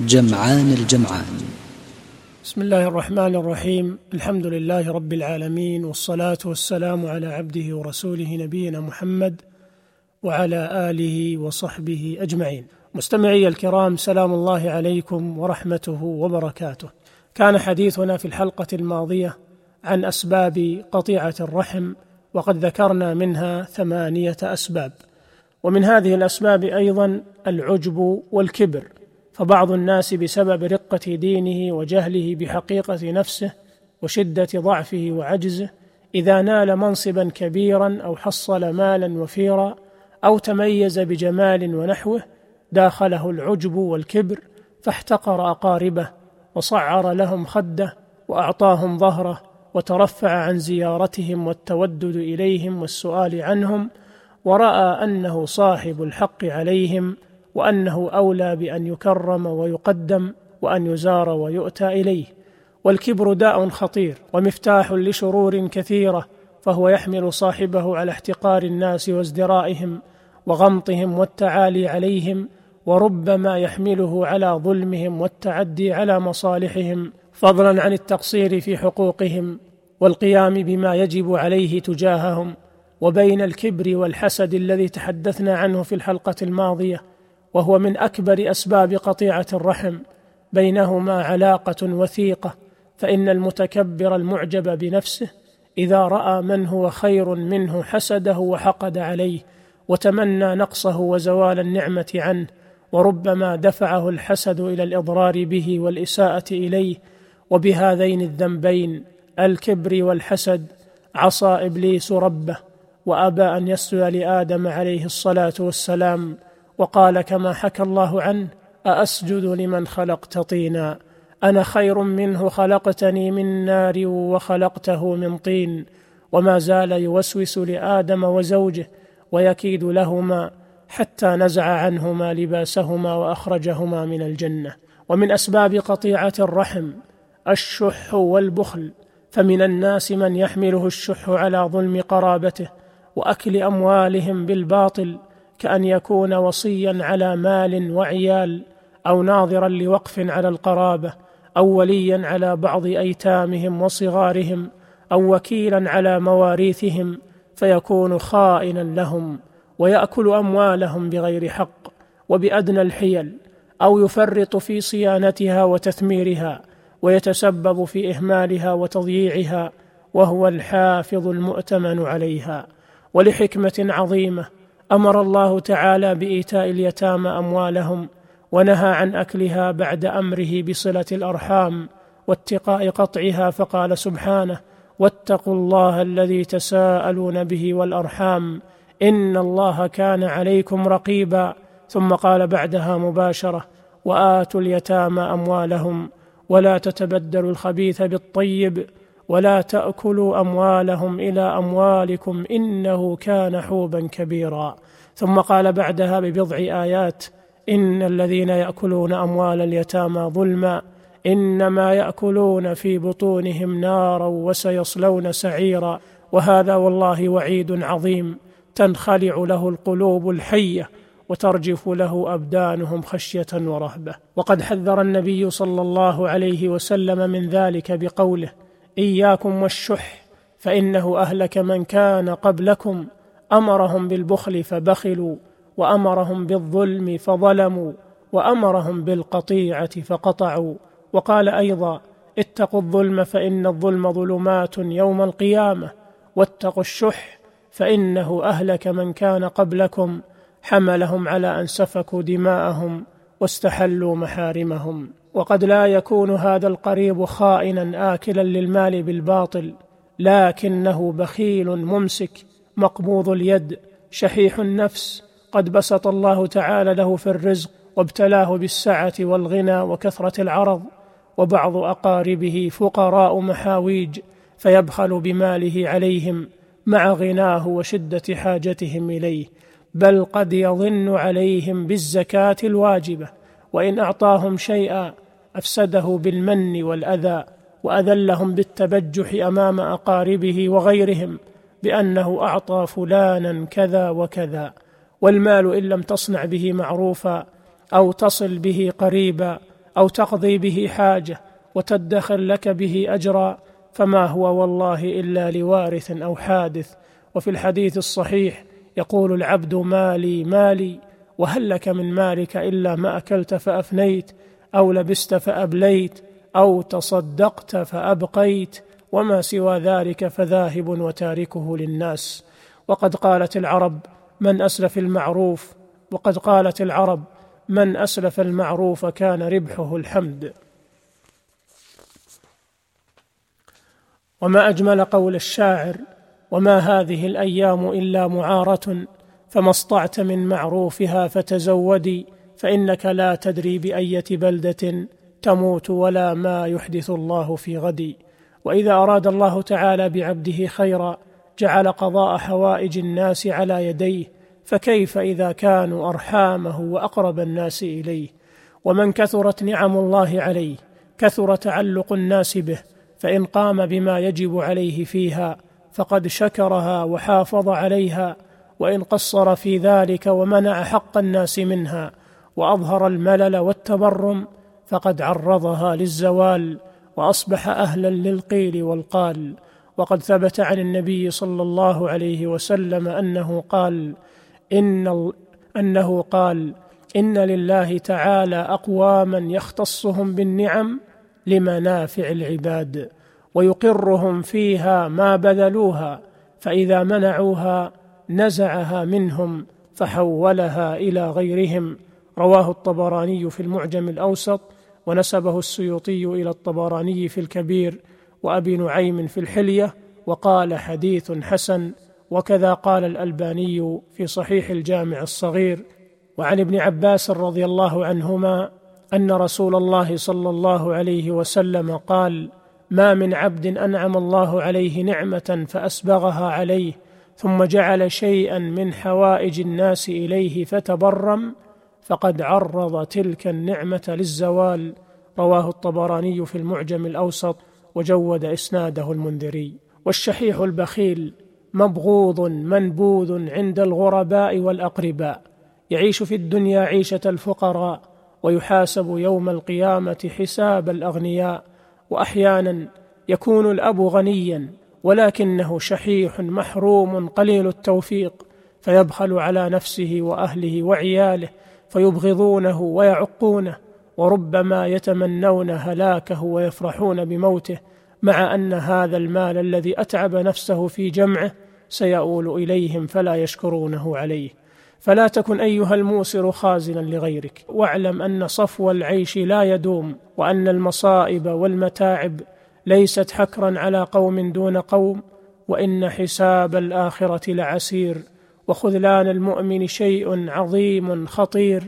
جمعان الجمعان. بسم الله الرحمن الرحيم. الحمد لله رب العالمين والصلاة والسلام على عبده ورسوله نبينا محمد وعلى آله وصحبه أجمعين. مستمعي الكرام سلام الله عليكم ورحمته وبركاته. كان حديثنا في الحلقة الماضية عن أسباب قطيعة الرحم وقد ذكرنا منها ثمانية أسباب. ومن هذه الأسباب أيضا العجب والكبر. فبعض الناس بسبب رقة دينه وجهله بحقيقة نفسه وشدة ضعفه وعجزه إذا نال منصبا كبيرا أو حصل مالا وفيرا أو تميز بجمال ونحوه داخله العجب والكبر فاحتقر أقاربه وصعر لهم خده وأعطاهم ظهره وترفع عن زيارتهم والتودد إليهم والسؤال عنهم ورأى أنه صاحب الحق عليهم وأنه أولى بأن يكرم ويقدم وأن يزار ويؤتى إليه. والكبر داء خطير ومفتاح لشرور كثيرة فهو يحمل صاحبه على احتقار الناس وازدرائهم وغمطهم والتعالي عليهم وربما يحمله على ظلمهم والتعدي على مصالحهم. فضلا عن التقصير في حقوقهم والقيام بما يجب عليه تجاههم. وبين الكبر والحسد الذي تحدثنا عنه في الحلقة الماضية وهو من أكبر أسباب قطيعة الرحم بينهما علاقة وثيقة فإن المتكبر المعجب بنفسه إذا رأى من هو خير منه حسده وحقد عليه وتمنى نقصه وزوال النعمة عنه وربما دفعه الحسد إلى الإضرار به والإساءة إليه وبهذين الذنبين الكبر والحسد عصى إبليس ربه وأبى أن يسجد لآدم عليه الصلاة والسلام. وقال كما حكى الله عنه أأسجد لمن خلقت طينا. أنا خير منه خلقتني من نار وخلقته من طين. وما زال يوسوس لآدم وزوجه ويكيد لهما حتى نزع عنهما لباسهما وأخرجهما من الجنة. ومن أسباب قطيعة الرحم الشح والبخل فمن الناس من يحمله الشح على ظلم قرابته وأكل أموالهم بالباطل. كأن يكون وصيا على مال وعيال أو ناظرا لوقف على القرابة أو وليا على بعض أيتامهم وصغارهم أو وكيلا على مواريثهم فيكون خائنا لهم ويأكل أموالهم بغير حق وبأدنى الحيل أو يفرط في صيانتها وتثميرها ويتسبب في إهمالها وتضييعها وهو الحافظ المؤتمن عليها ولحكمة عظيمة أمر الله تعالى بإيتاء اليتامى أموالهم ونهى عن أكلها بعد أمره بصلة الأرحام واتقاء قطعها فقال سبحانه واتقوا الله الذي تساءلون به والأرحام إن الله كان عليكم رقيبا ثم قال بعدها مباشرة وآتوا اليتامى أموالهم ولا تتبدلوا الخبيث بالطيب ولا تأكلوا أموالهم إلى أموالكم إنه كان حوبا كبيرا. ثم قال بعدها ببضع آيات إن الذين يأكلون أموال اليتامى ظلما إنما يأكلون في بطونهم نارا وسيصلون سعيرا وهذا والله وعيد عظيم. تنخلع له القلوب الحية وترجف له أبدانهم خشية ورهبة. وقد حذر النبي صلى الله عليه وسلم من ذلك بقوله إياكم والشح فإنه أهلك من كان قبلكم. أمرهم بالبخل فبخلوا وأمرهم بالظلم فظلموا وأمرهم بالقطيعة فقطعوا. وقال أيضا اتقوا الظلم فإن الظلم ظلمات يوم القيامة واتقوا الشح فإنه أهلك من كان قبلكم. حملهم على أن سفكوا دماءهم. واستحلوا محارمهم. وقد لا يكون هذا القريب خائنا آكلا للمال بالباطل لكنه بخيل ممسك مقبوض اليد شحيح النفس. قد بسط الله تعالى له في الرزق وابتلاه بالسعة والغنى وكثرة العرض. وبعض أقاربه فقراء محاويج فيبخل بماله عليهم مع غناه وشدة حاجتهم إليه. بل قد يظن عليهم بالزكاة الواجبة وإن أعطاهم شيئا أفسده بالمن والأذى وأذلهم بالتبجح أمام أقاربه وغيرهم بأنه أعطى فلانا كذا وكذا. والمال إن لم تصنع به معروفا أو تصل به قريبا أو تقضي به حاجة وتدخر لك به أجرا فما هو والله إلا لوارث أو حادث. وفي الحديث الصحيح يقول العبد مالي مالي. وهل لك من مالك إلا ما أكلت فأفنيت أو لبست فأبليت أو تصدقت فأبقيت وما سوى ذلك فذاهب وتاركه للناس. وقد قالت العرب من أسلف المعروف وقد قالت العرب من أسلف المعروف كان ربحه الحمد. وما أجمل قول الشاعر وما هذه الأيام إلا معارة فما اسطعت من معروفها فتزودي فإنك لا تدري بأية بلدة تموت ولا ما يحدث الله في غد وإذا أراد الله تعالى بعبده خيرا جعل قضاء حوائج الناس على يديه فكيف إذا كانوا أرحامه وأقرب الناس إليه؟ ومن كثرت نعم الله عليه كثر تعلق الناس به فإن قام بما يجب عليه فيها فقد شكرها وحافظ عليها وإن قصر في ذلك ومنع حق الناس منها وأظهر الملل والتبرم فقد عرضها للزوال وأصبح أهلا للقيل والقال. وقد ثبت عن النبي صلى الله عليه وسلم أنه قال إن أنه قال إن لله تعالى أقواما يختصهم بالنعم لمنافع العباد. ويقرهم فيها ما بذلوها فإذا منعوها نزعها منهم فحولها إلى غيرهم. رواه الطبراني في المعجم الأوسط ونسبه السيوطي إلى الطبراني في الكبير وأبي نعيم في الحلية وقال حديث حسن وكذا قال الألباني في صحيح الجامع الصغير. وعن ابن عباس رضي الله عنهما أن رسول الله صلى الله عليه وسلم قال ما من عبد أنعم الله عليه نعمة فأسبغها عليه ثم جعل شيئا من حوائج الناس إليه فتبرم فقد عرض تلك النعمة للزوال رواه الطبراني في المعجم الأوسط وجود إسناده المنذري. والشحيح البخيل مبغوض منبوذ عند الغرباء والأقرباء يعيش في الدنيا عيشة الفقراء ويحاسب يوم القيامة حساب الأغنياء. وأحيانا يكون الأب غنيا ولكنه شحيح محروم قليل التوفيق فيبخل على نفسه وأهله وعياله فيبغضونه ويعقونه وربما يتمنون هلاكه ويفرحون بموته مع أن هذا المال الذي أتعب نفسه في جمعه سيؤول إليهم فلا يشكرونه عليه. فلا تكن أيها الموسر خازنا لغيرك. واعلم أن صفو العيش لا يدوم وأن المصائب والمتاعب ليست حكرا على قوم دون قوم وإن حساب الآخرة لعسير. وخذلان المؤمن شيء عظيم خطير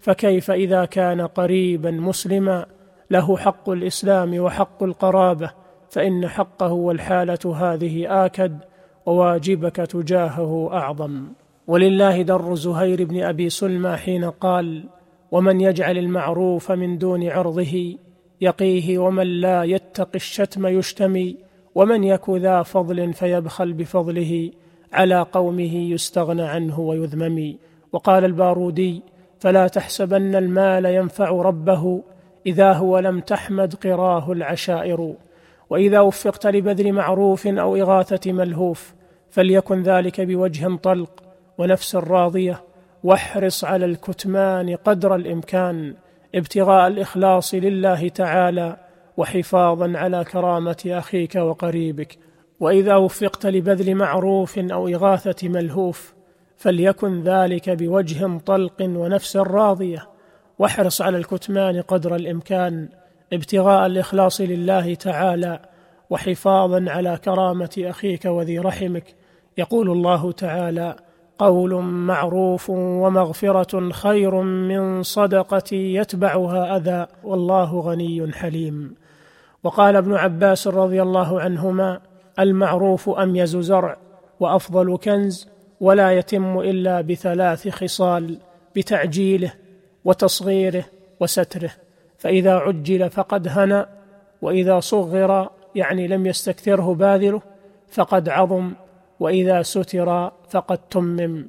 فكيف إذا كان قريبا مسلما؟ له حق الإسلام وحق القرابة فإن حقه والحالة هذه آكد وواجبك تجاهه أعظم. ولله در زهير بن أبي سلمى حين قال ومن يجعل المعروف من دون عرضه يقيه ومن لا يتق الشتم يشتمي ومن يك ذا فضل فيبخل بفضله على قومه يستغنى عنه ويذمم وقال البارودي فلا تحسبن المال ينفع ربه إذا هو لم تحمد قراه العشائر. وإذا وفقت لبذل معروف أو إغاثة ملهوف فليكن ذلك بوجه طلق ونفس راضيه واحرص على الكتمان قدر الإمكان ابتغاء الإخلاص لله تعالى وحفاظا على كرامة أخيك وقريبك. وإذا وفقت لبذل معروف أو إغاثة ملهوف فليكن ذلك بوجه طلق ونفس راضيه واحرص على الكتمان قدر الإمكان ابتغاء الإخلاص لله تعالى وحفاظا على كرامة أخيك وذي رحمك. يقول الله تعالى قول معروف ومغفرة خير من صدقة يتبعها أذى والله غني حليم. وقال ابن عباس رضي الله عنهما المعروف اميز زرع وأفضل كنز ولا يتم إلا بثلاث خصال بتعجيله وتصغيره وستره فإذا عجل فقد هنا وإذا صغر يعني لم يستكثره باذله فقد عظم وإذا ستر فقد تمم.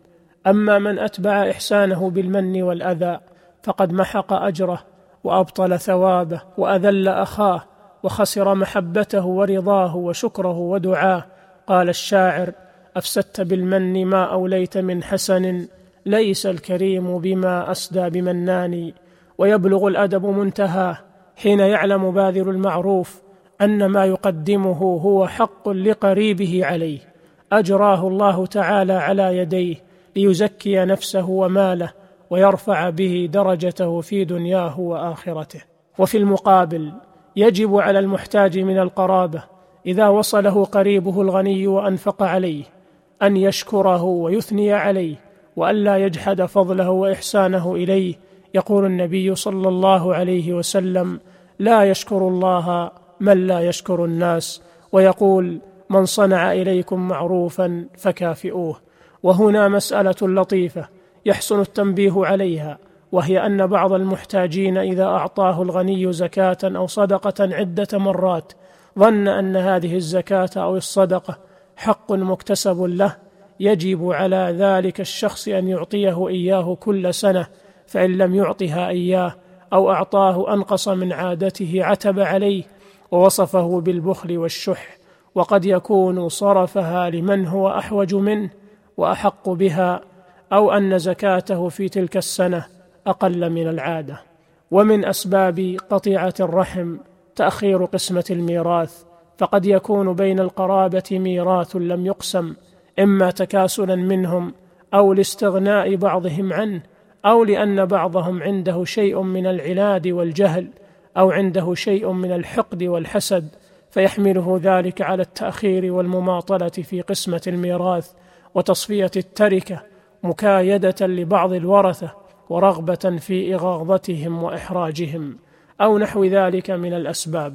أما من أتبع إحسانه بالمن والأذى فقد محق أجره وأبطل ثوابه وأذل أخاه وخسر محبته ورضاه وشكره ودعاه. قال الشاعر أفسدت بالمن ما أوليت من حسن ليس الكريم بما أسدى بمنان. ويبلغ الأدب منتهاه حين يعلم باذل المعروف أن ما يقدمه هو حق لقريبه عليه. أجراه الله تعالى على يديه ليزكي نفسه وماله ويرفع به درجته في دنياه وآخرته. وفي المقابل يجب على المحتاج من القرابة إذا وصله قريبه الغني وأنفق عليه أن يشكره ويثني عليه والا يجحد فضله وإحسانه إليه. يقول النبي صلى الله عليه وسلم لا يشكر الله من لا يشكر الناس. ويقول من صنع إليكم معروفا فكافئوه. وهنا مسألة لطيفة يحسن التنبيه عليها وهي أن بعض المحتاجين إذا أعطاه الغني زكاة أو صدقة عدة مرات ظن أن هذه الزكاة أو الصدقة حق مكتسب له يجب على ذلك الشخص أن يعطيه إياه كل سنة فإن لم يعطها إياه أو أعطاه أنقص من عادته عتب عليه ووصفه بالبخل والشح. وقد يكون صرفها لمن هو أحوج منه وأحق بها أو أن زكاته في تلك السنة أقل من العادة. ومن أسباب قطيعة الرحم تأخير قسمة الميراث فقد يكون بين القرابة ميراث لم يقسم إما تكاسلا منهم أو لاستغناء بعضهم عنه أو لأن بعضهم عنده شيء من العناد والجهل أو عنده شيء من الحقد والحسد فيحمله ذلك على التأخير والمماطلة في قسمة الميراث وتصفية التركة مكايدة لبعض الورثة ورغبة في إغاظتهم وإحراجهم أو نحو ذلك من الأسباب.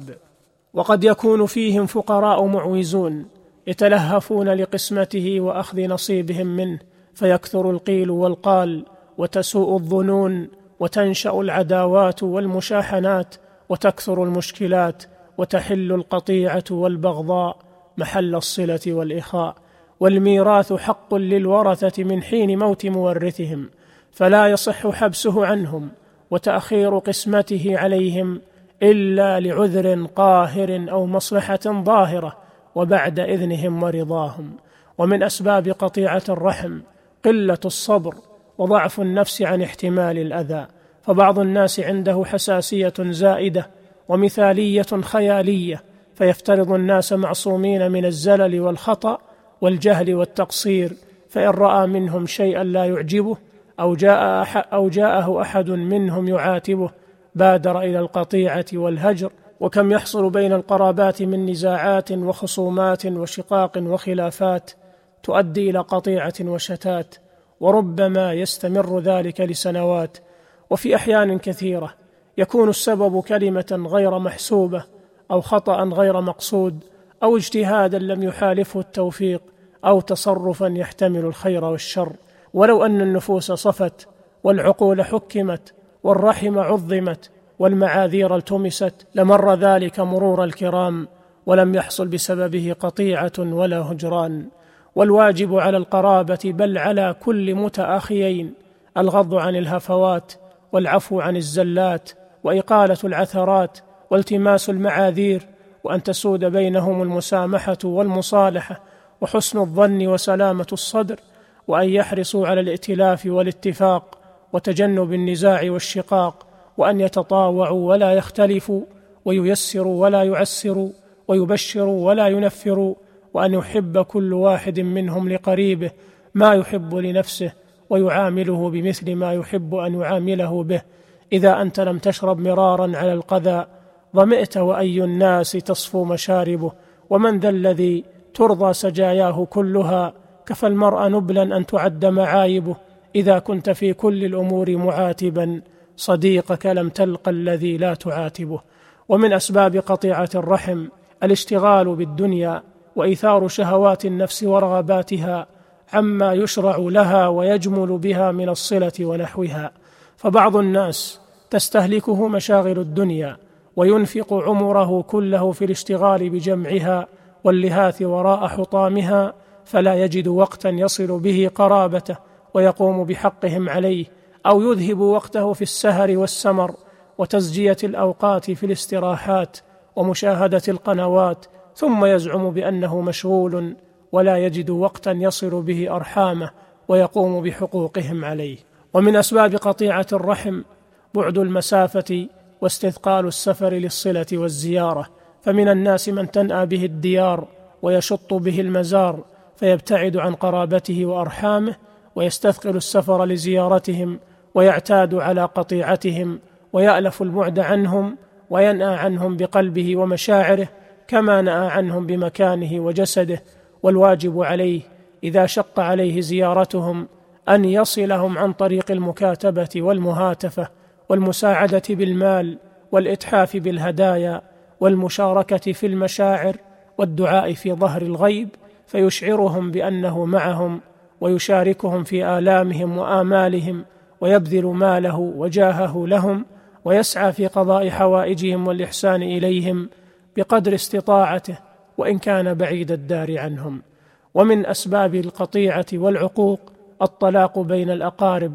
وقد يكون فيهم فقراء معوزون يتلهفون لقسمته وأخذ نصيبهم منه فيكثر القيل والقال وتسوء الظنون وتنشأ العداوات والمشاحنات وتكثر المشكلات وتحل القطيعة والبغضاء محل الصلة والإخاء والميراث حق للورثة من حين موت مورثهم فلا يصح حبسه عنهم وتأخير قسمته عليهم إلا لعذر قاهر أو مصلحة ظاهرة وبعد إذنهم ورضاهم. ومن أسباب قطيعة الرحم قلة الصبر وضعف النفس عن احتمال الأذى فبعض الناس عنده حساسية زائدة ومثالية خيالية فيفترض الناس معصومين من الزلل والخطأ والجهل والتقصير فإن رأى منهم شيئا لا يعجبه أو جاء أو جاءه أحد منهم يعاتبه بادر إلى القطيعة والهجر وكم يحصل بين القرابات من نزاعات وخصومات وشقاق وخلافات تؤدي إلى قطيعة وشتات وربما يستمر ذلك لسنوات وفي أحيان كثيرة يكون السبب كلمة غير محسوبة أو خطأ غير مقصود أو اجتهادا لم يحالفه التوفيق أو تصرفا يحتمل الخير والشر. ولو أن النفوس صفت والعقول حكمت والرحم عظمت والمعاذير التمست لمر ذلك مرور الكرام ولم يحصل بسببه قطيعة ولا هجران. والواجب على القرابة بل على كل متأخيين الغض عن الهفوات والعفو عن الزلات وإقالة العثرات والتماس المعاذير وأن تسود بينهم المسامحة والمصالحة وحسن الظن وسلامة الصدر وأن يحرصوا على الائتلاف والاتفاق وتجنب النزاع والشقاق وأن يتطاوعوا ولا يختلفوا وييسروا ولا يعسروا ويبشروا ولا ينفروا وأن يحب كل واحد منهم لقريبه ما يحب لنفسه ويعامله بمثل ما يحب أن يعامله به. إذا أنت لم تشرب مرارا على القذى ظمئت وأي الناس تصفو مشاربه ومن ذا الذي ترضى سجاياه كلها كفى المرء نبلا أن تعد معايبه إذا كنت في كل الأمور معاتبا صديقك لم تلق الذي لا تعاتبه. ومن أسباب قطيعة الرحم الاشتغال بالدنيا وإيثار شهوات النفس ورغباتها عما يشرع لها ويجمل بها من الصلة ونحوها. فبعض الناس تستهلكه مشاغل الدنيا وينفق عمره كله في الاشتغال بجمعها واللهاث وراء حطامها فلا يجد وقتا يصل به قرابته ويقوم بحقهم عليه أو يذهب وقته في السهر والسمر وتزجية الأوقات في الاستراحات ومشاهدة القنوات ثم يزعم بأنه مشغول ولا يجد وقتا يصل به أرحامه ويقوم بحقوقهم عليه. ومن أسباب قطيعة الرحم بعد المسافة واستثقال السفر للصلة والزيارة فمن الناس من تنأى به الديار ويشط به المزار فيبتعد عن قرابته وأرحامه ويستثقل السفر لزيارتهم ويعتاد على قطيعتهم ويألف البعد عنهم وينأى عنهم بقلبه ومشاعره كما نأى عنهم بمكانه وجسده والواجب عليه إذا شق عليه زيارتهم أن يصلهم عن طريق المكاتبة والمهاتفة. والمساعدة بالمال والإتحاف بالهدايا والمشاركة في المشاعر والدعاء في ظهر الغيب فيشعرهم بأنه معهم ويشاركهم في آلامهم وآمالهم ويبذل ماله وجاهه لهم ويسعى في قضاء حوائجهم والإحسان إليهم بقدر استطاعته وإن كان بعيد الدار عنهم. ومن أسباب القطيعة والعقوق الطلاق بين الأقارب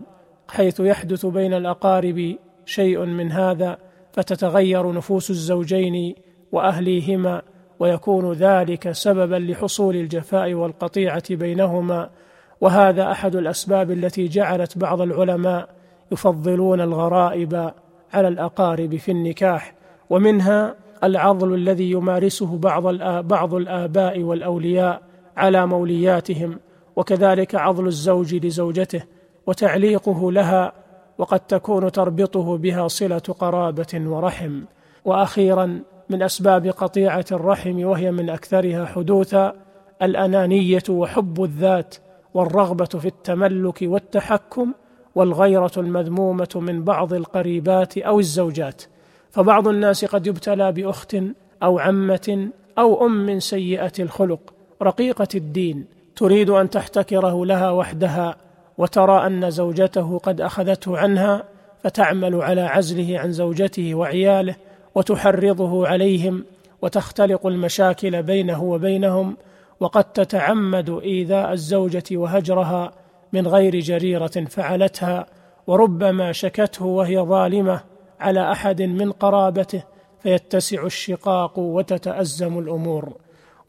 حيث يحدث بين الأقارب شيء من هذا فتتغير نفوس الزوجين وأهليهما ويكون ذلك سببا لحصول الجفاء والقطيعة بينهما. وهذا أحد الأسباب التي جعلت بعض العلماء يفضلون الغرائب على الأقارب في النكاح ومنها العضل الذي يمارسه بعض بعض الآباء والأولياء على مولياتهم وكذلك عضل الزوج لزوجته وتعليقه لها وقد تكون تربطه بها صلة قرابة ورحم. وأخيرا من أسباب قطيعة الرحم وهي من أكثرها حدوثا الأنانية وحب الذات والرغبة في التملك والتحكم والغيرة المذمومة من بعض القريبات أو الزوجات. فبعض الناس قد يبتلى بأخت أو عمة أو أم سيئة الخلق رقيقة الدين تريد أن تحتكره لها وحدها. وترى أن زوجته قد أخذته عنها فتعمل على عزله عن زوجته وعياله وتحرضه عليهم وتختلق المشاكل بينه وبينهم وقد تتعمد إيذاء الزوجة وهجرها من غير جريرة فعلتها وربما شكته وهي ظالمة على أحد من قرابته فيتسع الشقاق وتتأزم الأمور.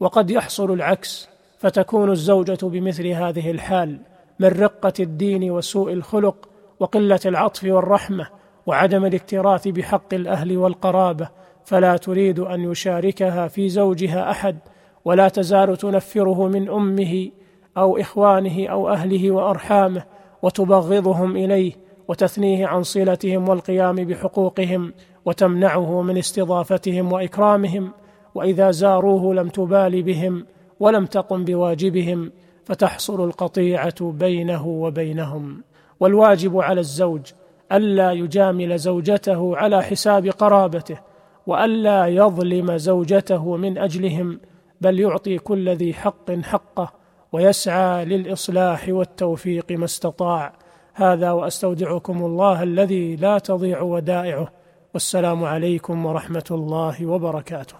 وقد يحصل العكس فتكون الزوجة بمثل هذه الحال. من رقه الدين وسوء الخلق وقلة العطف والرحمة وعدم الاكتراث بحق الأهل والقرابة فلا تريد أن يشاركها في زوجها أحد ولا تزال تنفره من أمه أو إخوانه أو أهله وأرحامه وتبغضهم إليه وتثنيه عن صلتهم والقيام بحقوقهم وتمنعه من استضافتهم وإكرامهم وإذا زاروه لم تبال بهم ولم تقم بواجبهم. فتحصل القطيعة بينه وبينهم. والواجب على الزوج ألا يجامل زوجته على حساب قرابته وألا يظلم زوجته من أجلهم بل يعطي كل ذي حق حقه ويسعى للإصلاح والتوفيق ما استطاع. هذا وأستودعكم الله الذي لا تضيع ودائعه. والسلام عليكم ورحمة الله وبركاته.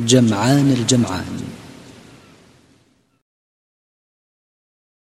جمعان الجمعان.